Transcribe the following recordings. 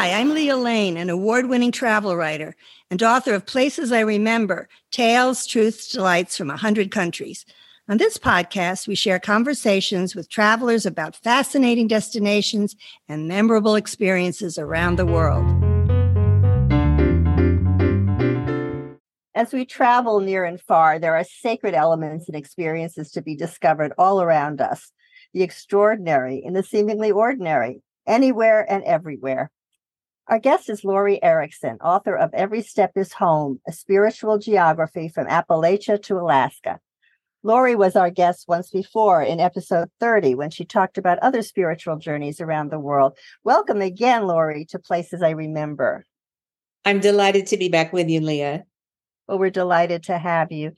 Hi, I'm Lea Lane, an award winning travel writer and author of Places I Remember Tales, Truths, Delights from 100 Countries. On this podcast, we share conversations with travelers about fascinating destinations and memorable experiences around the world. As we travel near and far, there are sacred elements and experiences to be discovered all around us the extraordinary and the seemingly ordinary, anywhere and everywhere. Our guest is Lori Erickson, author of Every Step is Home, a spiritual geography from Appalachia to Alaska. Lori was our guest once before in episode 30 when she talked about other spiritual journeys around the world. Welcome again, Lori, to Places I Remember. I'm delighted to be back with you, Lea. Well, we're delighted to have you.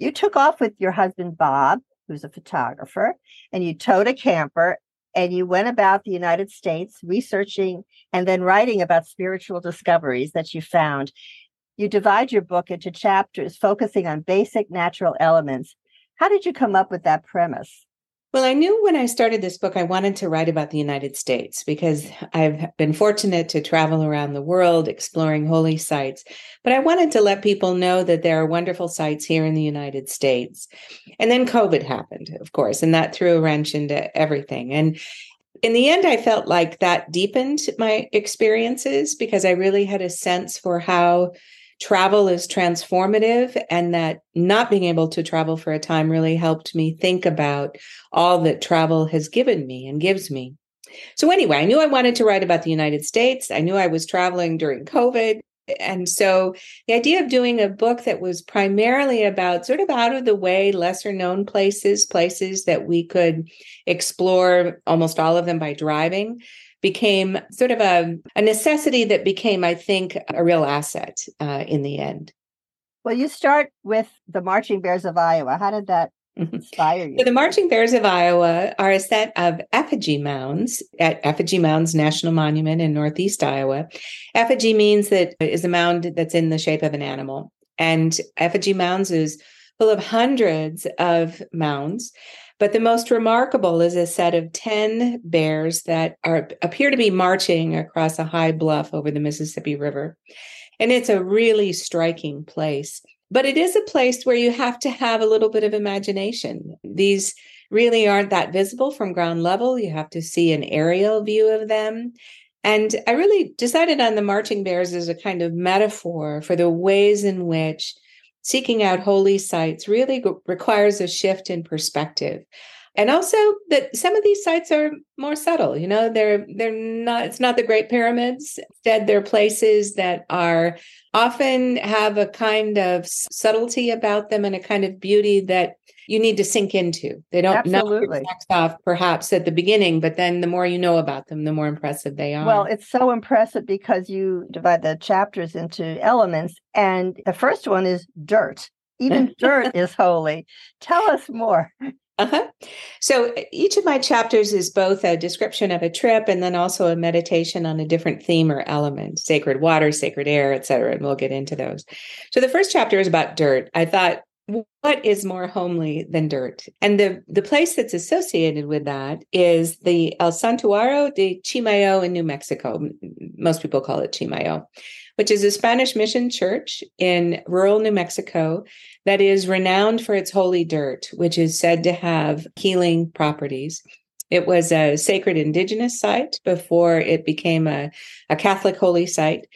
You took off with your husband, Bob, who's a photographer, and you towed a camper and you went about the United States researching and then writing about spiritual discoveries that you found. You divide your book into chapters focusing on basic natural elements. How did you come up with that premise? Well, I knew when I started this book, I wanted to write about the United States because I've been fortunate to travel around the world exploring holy sites. But I wanted to let people know that there are wonderful sites here in the United States. And then COVID happened, of course, and that threw a wrench into everything. And in the end, I felt like that deepened my experiences because I really had a sense for how travel is transformative and that not being able to travel for a time really helped me think about all that travel has given me and gives me. So, anyway, I knew I wanted to write about the United States. I knew I was traveling during COVID. And so the idea of doing a book that was primarily about sort of out of the way, lesser known places, places that we could explore almost all of them by driving, became sort of a, a necessity that became, I think, a real asset uh, in the end. Well, you start with the Marching Bears of Iowa. How did that mm-hmm. inspire you? So the Marching Bears of Iowa are a set of effigy mounds at Effigy Mounds National Monument in Northeast Iowa. Effigy means that is a mound that's in the shape of an animal. And Effigy Mounds is full of hundreds of mounds. But the most remarkable is a set of 10 bears that are appear to be marching across a high bluff over the Mississippi River. And it's a really striking place. But it is a place where you have to have a little bit of imagination. These really aren't that visible from ground level. You have to see an aerial view of them. And I really decided on the marching bears as a kind of metaphor for the ways in which seeking out holy sites really requires a shift in perspective. And also that some of these sites are more subtle you know they're they're not it's not the great pyramids. Instead they're places that are often have a kind of subtlety about them and a kind of beauty that you need to sink into. They don't Absolutely. knock off perhaps at the beginning, but then the more you know about them, the more impressive they are. Well, it's so impressive because you divide the chapters into elements, and the first one is dirt. Even dirt is holy. Tell us more. Uh-huh. So each of my chapters is both a description of a trip and then also a meditation on a different theme or element, sacred water, sacred air, etc. And we'll get into those. So the first chapter is about dirt. I thought what is more homely than dirt? And the, the place that's associated with that is the El Santuario de Chimayo in New Mexico. Most people call it Chimayo, which is a Spanish mission church in rural New Mexico that is renowned for its holy dirt, which is said to have healing properties. It was a sacred indigenous site before it became a, a Catholic holy site.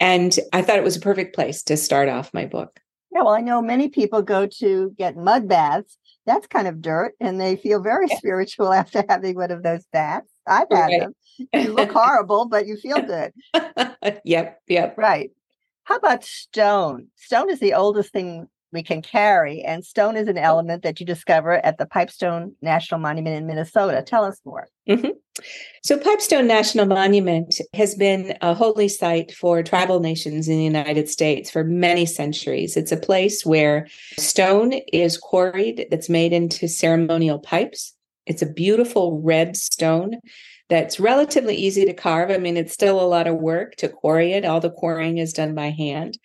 And I thought it was a perfect place to start off my book. Yeah, well, I know many people go to get mud baths. That's kind of dirt, and they feel very spiritual after having one of those baths. I've had right. them. You look horrible, but you feel good. yep, yep. Right. How about stone? Stone is the oldest thing we can carry, and stone is an element that you discover at the Pipestone National Monument in Minnesota. Tell us more. Mm-hmm. So, Pipestone National Monument has been a holy site for tribal nations in the United States for many centuries. It's a place where stone is quarried that's made into ceremonial pipes. It's a beautiful red stone that's relatively easy to carve. I mean, it's still a lot of work to quarry it. All the quarrying is done by hand.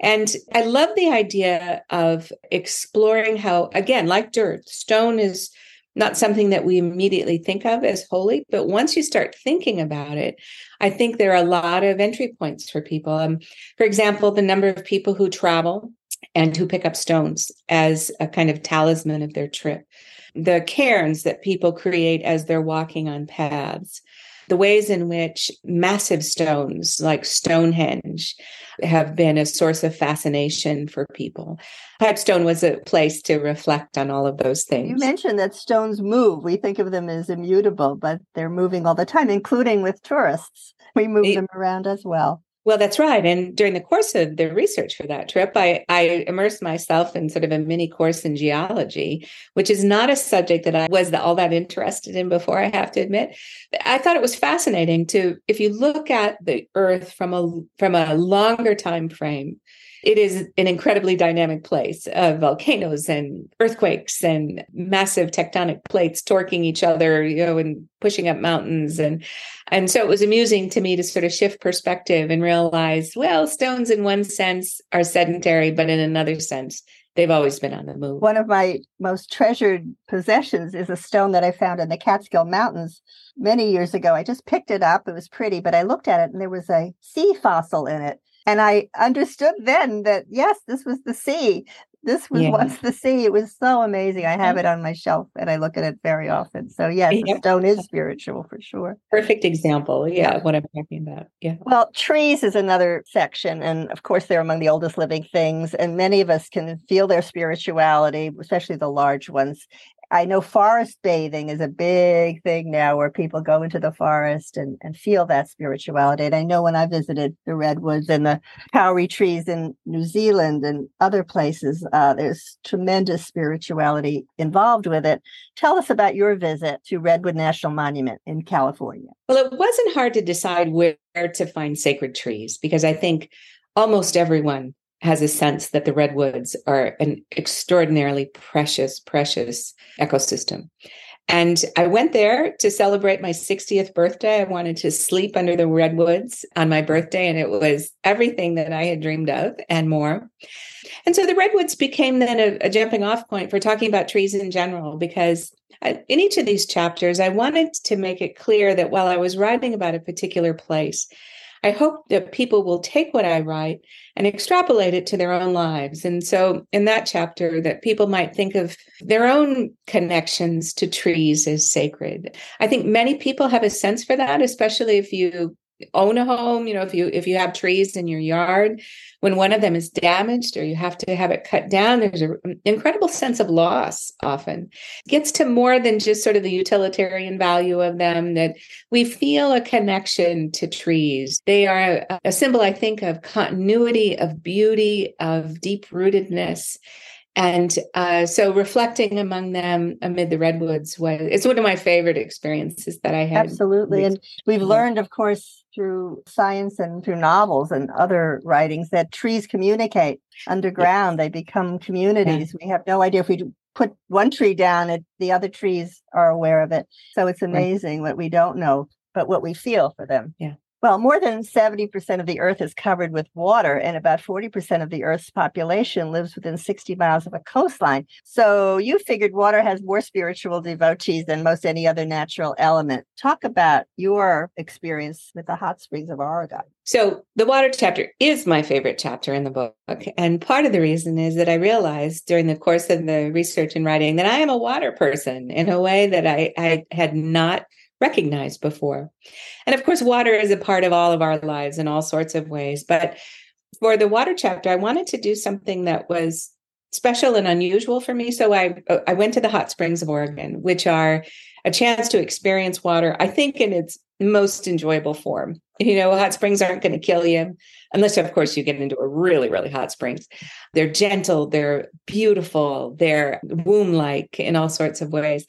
And I love the idea of exploring how, again, like dirt, stone is not something that we immediately think of as holy. But once you start thinking about it, I think there are a lot of entry points for people. Um, for example, the number of people who travel and who pick up stones as a kind of talisman of their trip, the cairns that people create as they're walking on paths the ways in which massive stones like Stonehenge have been a source of fascination for people. Pipestone was a place to reflect on all of those things. You mentioned that stones move. We think of them as immutable, but they're moving all the time, including with tourists. We move it, them around as well. Well, that's right. And during the course of the research for that trip, I, I immersed myself in sort of a mini course in geology, which is not a subject that I was all that interested in before, I have to admit. I thought it was fascinating to, if you look at the Earth from a from a longer time frame, it is an incredibly dynamic place of volcanoes and earthquakes and massive tectonic plates torquing each other, you know, and pushing up mountains. And and so it was amusing to me to sort of shift perspective and realize, well, stones in one sense are sedentary, but in another sense, they've always been on the move. One of my most treasured possessions is a stone that I found in the Catskill Mountains many years ago. I just picked it up. It was pretty, but I looked at it and there was a sea fossil in it. And I understood then that, yes, this was the sea. This was yeah. once the sea. It was so amazing. I have it on my shelf and I look at it very often. So, yes, yeah. the stone is spiritual for sure. Perfect example. Yeah, yeah, what I'm talking about. Yeah. Well, trees is another section. And of course, they're among the oldest living things. And many of us can feel their spirituality, especially the large ones. I know forest bathing is a big thing now where people go into the forest and, and feel that spirituality. And I know when I visited the redwoods and the kauri trees in New Zealand and other places, uh, there's tremendous spirituality involved with it. Tell us about your visit to Redwood National Monument in California. Well, it wasn't hard to decide where to find sacred trees because I think almost everyone has a sense that the redwoods are an extraordinarily precious, precious ecosystem. And I went there to celebrate my 60th birthday. I wanted to sleep under the redwoods on my birthday, and it was everything that I had dreamed of and more. And so the redwoods became then a, a jumping off point for talking about trees in general, because in each of these chapters, I wanted to make it clear that while I was writing about a particular place, I hope that people will take what I write and extrapolate it to their own lives. And so, in that chapter, that people might think of their own connections to trees as sacred. I think many people have a sense for that, especially if you own a home you know if you if you have trees in your yard when one of them is damaged or you have to have it cut down there's an incredible sense of loss often. It gets to more than just sort of the utilitarian value of them that we feel a connection to trees. They are a symbol i think of continuity of beauty of deep rootedness. And uh, so reflecting among them amid the redwoods was it's one of my favorite experiences that i had absolutely. and we've learned of course through science and through novels and other writings that trees communicate underground. They become communities. Yeah. we have no idea if we put one tree down it, the other trees are aware of it. So it's amazing right. what we don't know but what we feel for them. Yeah well, more than 70% of the Earth is covered with water, and about 40% of the Earth's population lives within 60 miles of a coastline. So you figured water has more spiritual devotees than most any other natural element. Talk about your experience with the hot springs of Oregon. So, the water chapter is my favorite chapter in the book. And part of the reason is that I realized during the course of the research and writing that I am a water person in a way that I, I had not recognized before. And of course, water is a part of all of our lives in all sorts of ways. But for the water chapter, I wanted to do something that was special and unusual for me. So I I went to the hot springs of Oregon, which are a chance to experience water, I think in its most enjoyable form. You know, hot springs aren't going to kill you unless of course you get into a really really hot springs. They're gentle, they're beautiful, they're womb-like in all sorts of ways.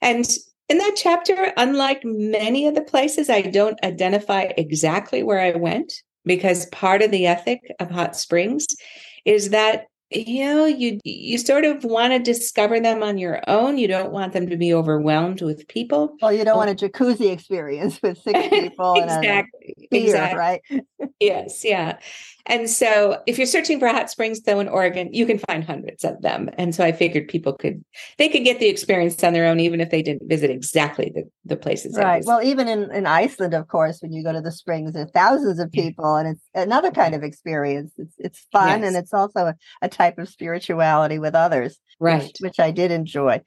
And in that chapter, unlike many of the places, I don't identify exactly where I went because part of the ethic of hot springs is that you know you you sort of want to discover them on your own. You don't want them to be overwhelmed with people. Well you don't want a jacuzzi experience with six people and exactly. beer, exactly right? Yes yeah And so if you're searching for hot springs though in Oregon, you can find hundreds of them. And so I figured people could they could get the experience on their own even if they didn't visit exactly the, the places. Right. Well, even in, in Iceland, of course, when you go to the springs, there are thousands of people and it's another kind of experience. It's it's fun yes. and it's also a, a, type of spirituality with others. Right. Which, which I did enjoy.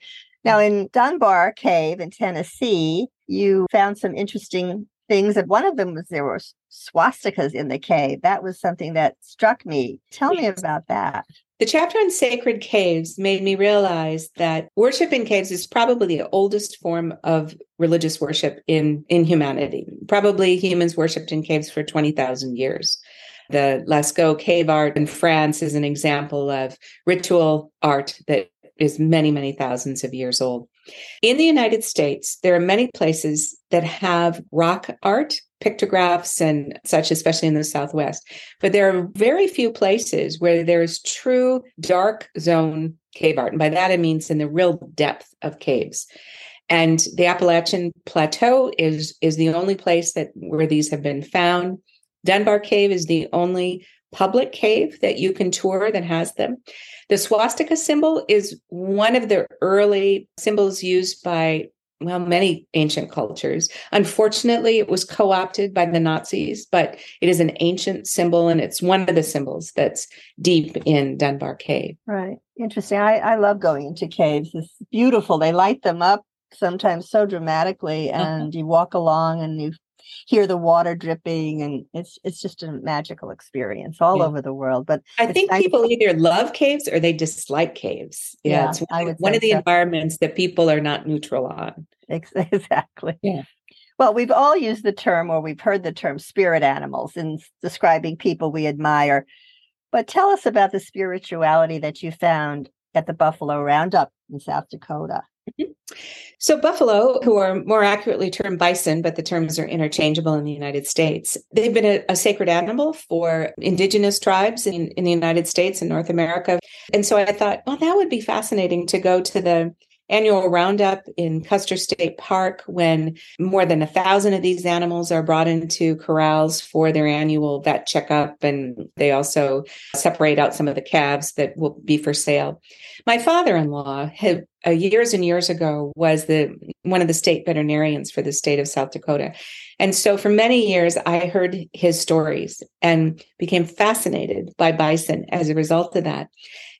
Now in Dunbar Cave in Tennessee, you found some interesting things. And one of them was there were swastikas in the cave. That was something that struck me. Tell me about that. The chapter on sacred caves made me realize that worship in caves is probably the oldest form of religious worship in, in humanity. Probably humans worshipped in caves for 20,000 years. The Lascaux cave art in France is an example of ritual art that is many, many thousands of years old. In the United States, there are many places that have rock art, pictographs, and such, especially in the Southwest. But there are very few places where there is true dark zone cave art. And by that, I mean in the real depth of caves. And the Appalachian Plateau is, is the only place that where these have been found. Dunbar Cave is the only public cave that you can tour that has them. The swastika symbol is one of the early symbols used by well, many ancient cultures. Unfortunately, it was co opted by the Nazis, but it is an ancient symbol and it's one of the symbols that's deep in Dunbar Cave. Right. Interesting. I, I love going into caves. It's beautiful. They light them up sometimes so dramatically, uh-huh. and uh-huh. you walk along and you hear the water dripping and it's it's just a magical experience all yeah. over the world but i think nice people either love caves or they dislike caves yeah, yeah it's one, one of the so. environments that people are not neutral on exactly yeah well we've all used the term or we've heard the term spirit animals in describing people we admire but tell us about the spirituality that you found at the buffalo roundup in south dakota. So, buffalo, who are more accurately termed bison, but the terms are interchangeable in the United States, they've been a, a sacred animal for indigenous tribes in, in the United States and North America. And so I thought, well, that would be fascinating to go to the annual roundup in Custer State Park when more than a thousand of these animals are brought into corrals for their annual vet checkup. And they also separate out some of the calves that will be for sale. My father-in-law had uh, years and years ago was the one of the state veterinarians for the state of South Dakota. And so for many years I heard his stories and became fascinated by bison as a result of that.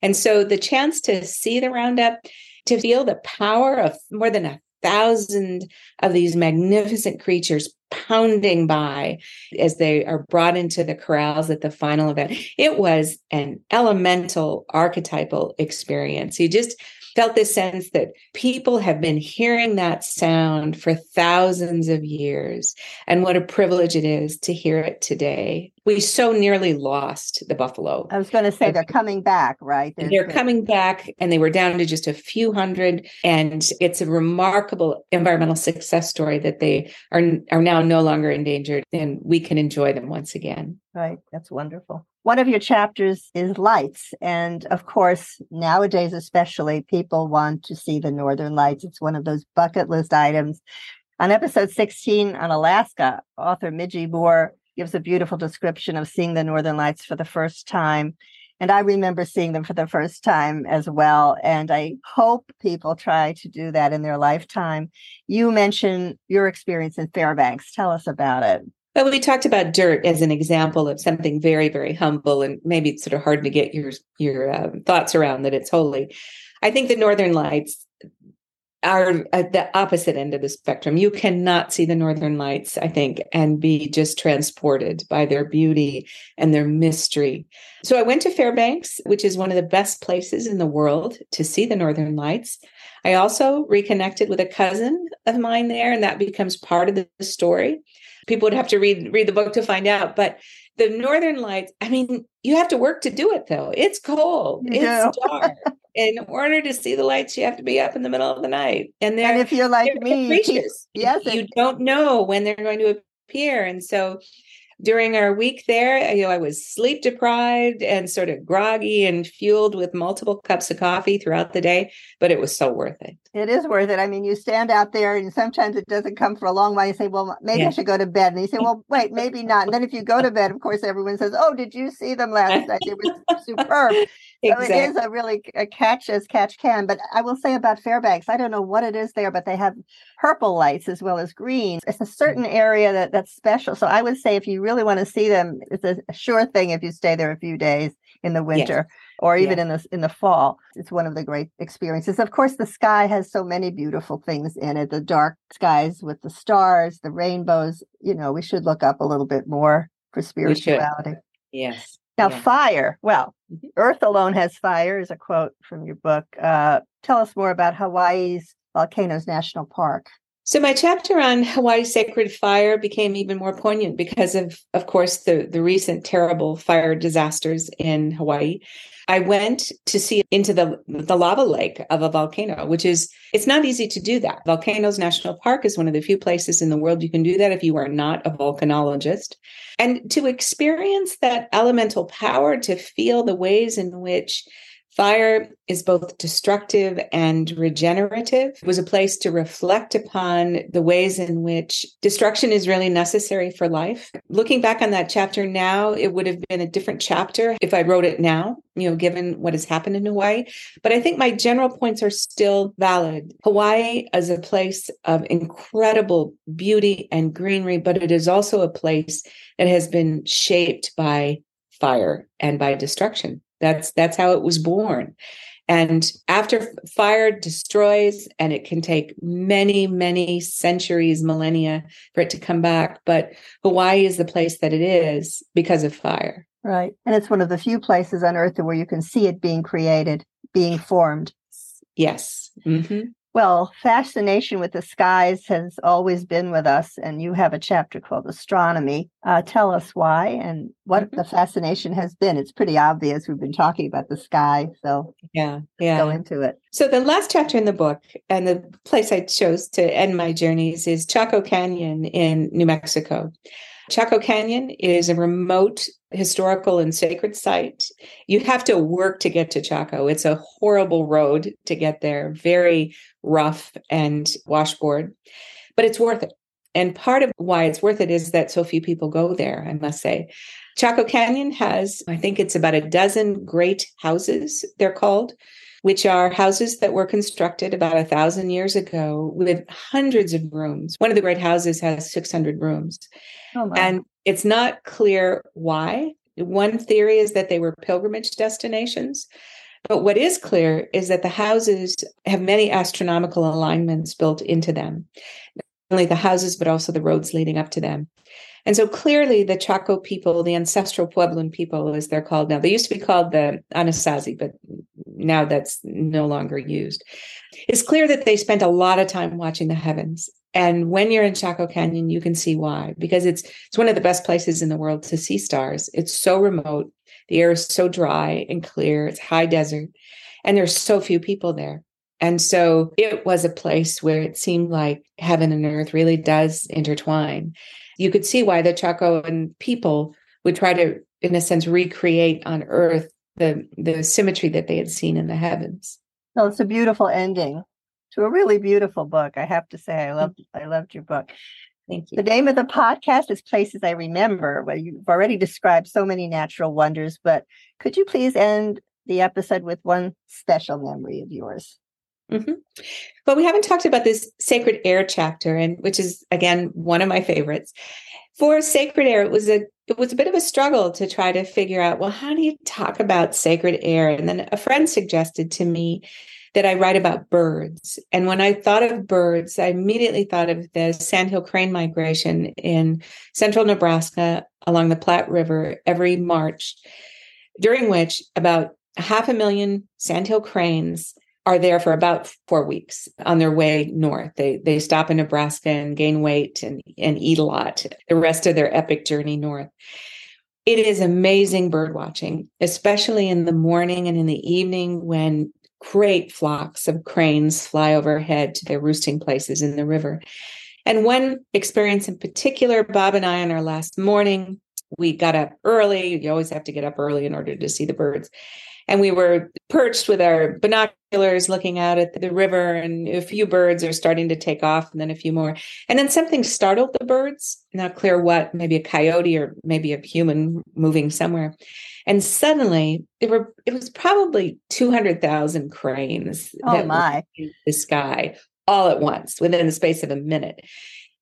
And so the chance to see the roundup to feel the power of more than a thousand of these magnificent creatures pounding by as they are brought into the corrals at the final event. It was an elemental archetypal experience. You just felt this sense that people have been hearing that sound for thousands of years and what a privilege it is to hear it today we so nearly lost the buffalo. I was going to say they're coming back, right? There's they're coming back, and they were down to just a few hundred. And it's a remarkable environmental success story that they are are now no longer endangered, and we can enjoy them once again. Right, that's wonderful. One of your chapters is lights, and of course, nowadays especially, people want to see the northern lights. It's one of those bucket list items. On episode 16 on Alaska, author Midgie Moore gives a beautiful description of seeing the Northern Lights for the first time. And I remember seeing them for the first time as well. And I hope people try to do that in their lifetime. You mentioned your experience in Fairbanks. Tell us about it. Well, we talked about dirt as an example of something very, very humble, and maybe it's sort of hard to get your your um, thoughts around that it's holy. I think the Northern Lights are at the opposite end of the spectrum. You cannot see the northern lights, I think, and be just transported by their beauty and their mystery. So I went to Fairbanks, which is one of the best places in the world to see the northern lights. I also reconnected with a cousin of mine there, and that becomes part of the story. People would have to read read the book to find out, but the northern lights, I mean, you have to work to do it though. It's cold. It's dark in order to see the lights, you have to be up in the middle of the night. And, and if you're like me, yes, you don't know when they're going to appear. And so during our week there, you know, I was sleep deprived and sort of groggy and fueled with multiple cups of coffee throughout the day, but it was so worth it. It is worth it. I mean, you stand out there and sometimes it doesn't come for a long while. You say, well, maybe yeah. I should go to bed. And you say, well, wait, maybe not. And then if you go to bed, of course, everyone says, oh, did you see them last night? It was superb. Exactly. So it is a really a catch as catch can. But I will say about Fairbanks, I don't know what it is there, but they have purple lights as well as green. It's a mm. certain area that that's special. So I would say if you really want to see them, it's a sure thing if you stay there a few days in the winter. Yes. Or even in the in the fall, it's one of the great experiences. Of course, the sky has so many beautiful things in it. The dark skies with the stars, the rainbows. You know, we should look up a little bit more for spirituality. Yes. Now, yeah. fire. Well, mm-hmm. Earth alone has fire is a quote from your book. Uh, tell us more about Hawaii's Volcanoes National Park. So my chapter on Hawaii sacred fire became even more poignant because of, of course, the, the recent terrible fire disasters in Hawaii. I went to see into the, the lava lake of a volcano, which is, it's not easy to do that. Volcanoes National Park is one of the few places in the world you can do that if you are not a volcanologist. And to experience that elemental power, to feel the ways in which Fire is both destructive and regenerative. It was a place to reflect upon the ways in which destruction is really necessary for life. Looking back on that chapter now, it would have been a different chapter if I wrote it now, you know, given what has happened in Hawaii. But I think my general points are still valid. Hawaii is a place of incredible beauty and greenery, but it is also a place that has been shaped by fire and by destruction. That's that's how it was born. And after fire destroys, and it can take many, many centuries, millennia for it to come back. But Hawaii is the place that it is because of fire. Right. And it's one of the few places on earth where you can see it being created, being formed. Yes. Mm-hmm. Well, fascination with the skies has always been with us, and you have a chapter called Astronomy. Uh, tell us why and what mm-hmm. the fascination has been. It's pretty obvious. We've been talking about the sky, so yeah, yeah, go into it. So the last chapter in the book, and the place I chose to end my journeys is Chaco Canyon in New Mexico. Chaco Canyon is a remote historical and sacred site. You have to work to get to Chaco. It's a horrible road to get there, very rough and washboard, but it's worth it. And part of why it's worth it is that so few people go there, I must say. Chaco Canyon has, I think it's about a dozen great houses, they're called, which are houses that were constructed about a thousand years ago with hundreds of rooms. One of the great houses has 600 rooms. Oh and it's not clear why. One theory is that they were pilgrimage destinations. But what is clear is that the houses have many astronomical alignments built into them. Not only the houses, but also the roads leading up to them. And so clearly, the Chaco people, the ancestral Puebloan people, as they're called now, they used to be called the Anasazi, but now that's no longer used. It's clear that they spent a lot of time watching the heavens. And when you're in Chaco Canyon, you can see why, because it's it's one of the best places in the world to see stars. It's so remote, the air is so dry and clear, it's high desert, and there's so few people there. And so it was a place where it seemed like heaven and earth really does intertwine. You could see why the Chacoan people would try to, in a sense, recreate on earth the, the symmetry that they had seen in the heavens. Well, it's a beautiful ending to a really beautiful book. I have to say, I mm-hmm. loved I loved your book. Thank you. The name of the podcast is Places I Remember. Well, you've already described so many natural wonders, but could you please end the episode with one special memory of yours? Mm-hmm. Well, we haven't talked about this sacred air chapter, and which is again one of my favorites. For sacred air, it was a it was a bit of a struggle to try to figure out well, how do you talk about sacred air? And then a friend suggested to me that I write about birds. And when I thought of birds, I immediately thought of the sandhill crane migration in central Nebraska along the Platte River every March, during which about half a million sandhill cranes are there for about four weeks on their way north. They they stop in Nebraska and gain weight and, and eat a lot the rest of their epic journey north. It is amazing bird watching, especially in the morning and in the evening when great flocks of cranes fly overhead to their roosting places in the river. And one experience in particular, Bob and I on our last morning we got up early. You always have to get up early in order to see the birds. And we were perched with our binoculars looking out at the river, and a few birds are starting to take off, and then a few more. And then something startled the birds, not clear what, maybe a coyote or maybe a human moving somewhere. And suddenly there were it was probably 200,000 cranes oh my. the sky all at once within the space of a minute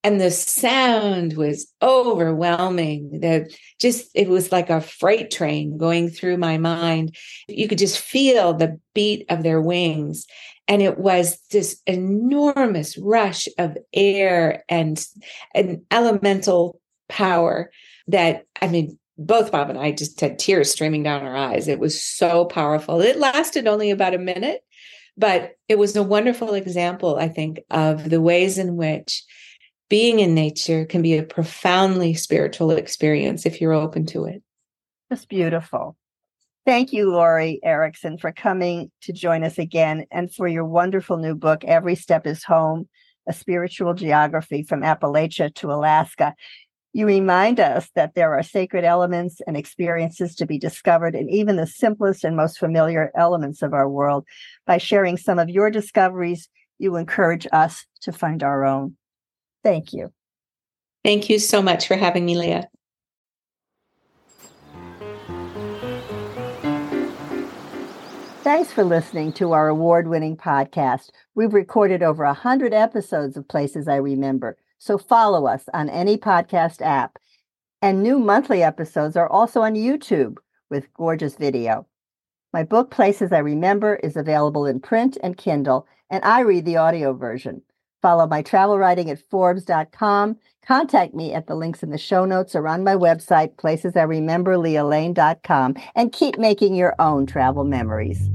and the sound was overwhelming that just it was like a freight train going through my mind. You could just feel the beat of their wings. And it was this enormous rush of air and an elemental power that i mean both bob and i just had tears streaming down our eyes. It was so powerful. It lasted only about a minute but it was a wonderful example i think of the ways in which being in nature can be a profoundly spiritual experience if you're open to it. Just beautiful. Thank you, Lori Erickson, for coming to join us again and for your wonderful new book, Every Step is Home A Spiritual Geography from Appalachia to Alaska. You remind us that there are sacred elements and experiences to be discovered in even the simplest and most familiar elements of our world. By sharing some of your discoveries, you encourage us to find our own. Thank you. Thank you so much for having me, Lea. Thanks for listening to our award winning podcast. We've recorded over 100 episodes of Places I Remember, so follow us on any podcast app. And new monthly episodes are also on YouTube with gorgeous video. My book, Places I Remember, is available in print and Kindle, and I read the audio version. Follow my travel writing at Forbes.com. Contact me at the links in the show notes or on my website, placesiremember, lealane.com, and keep making your own travel memories.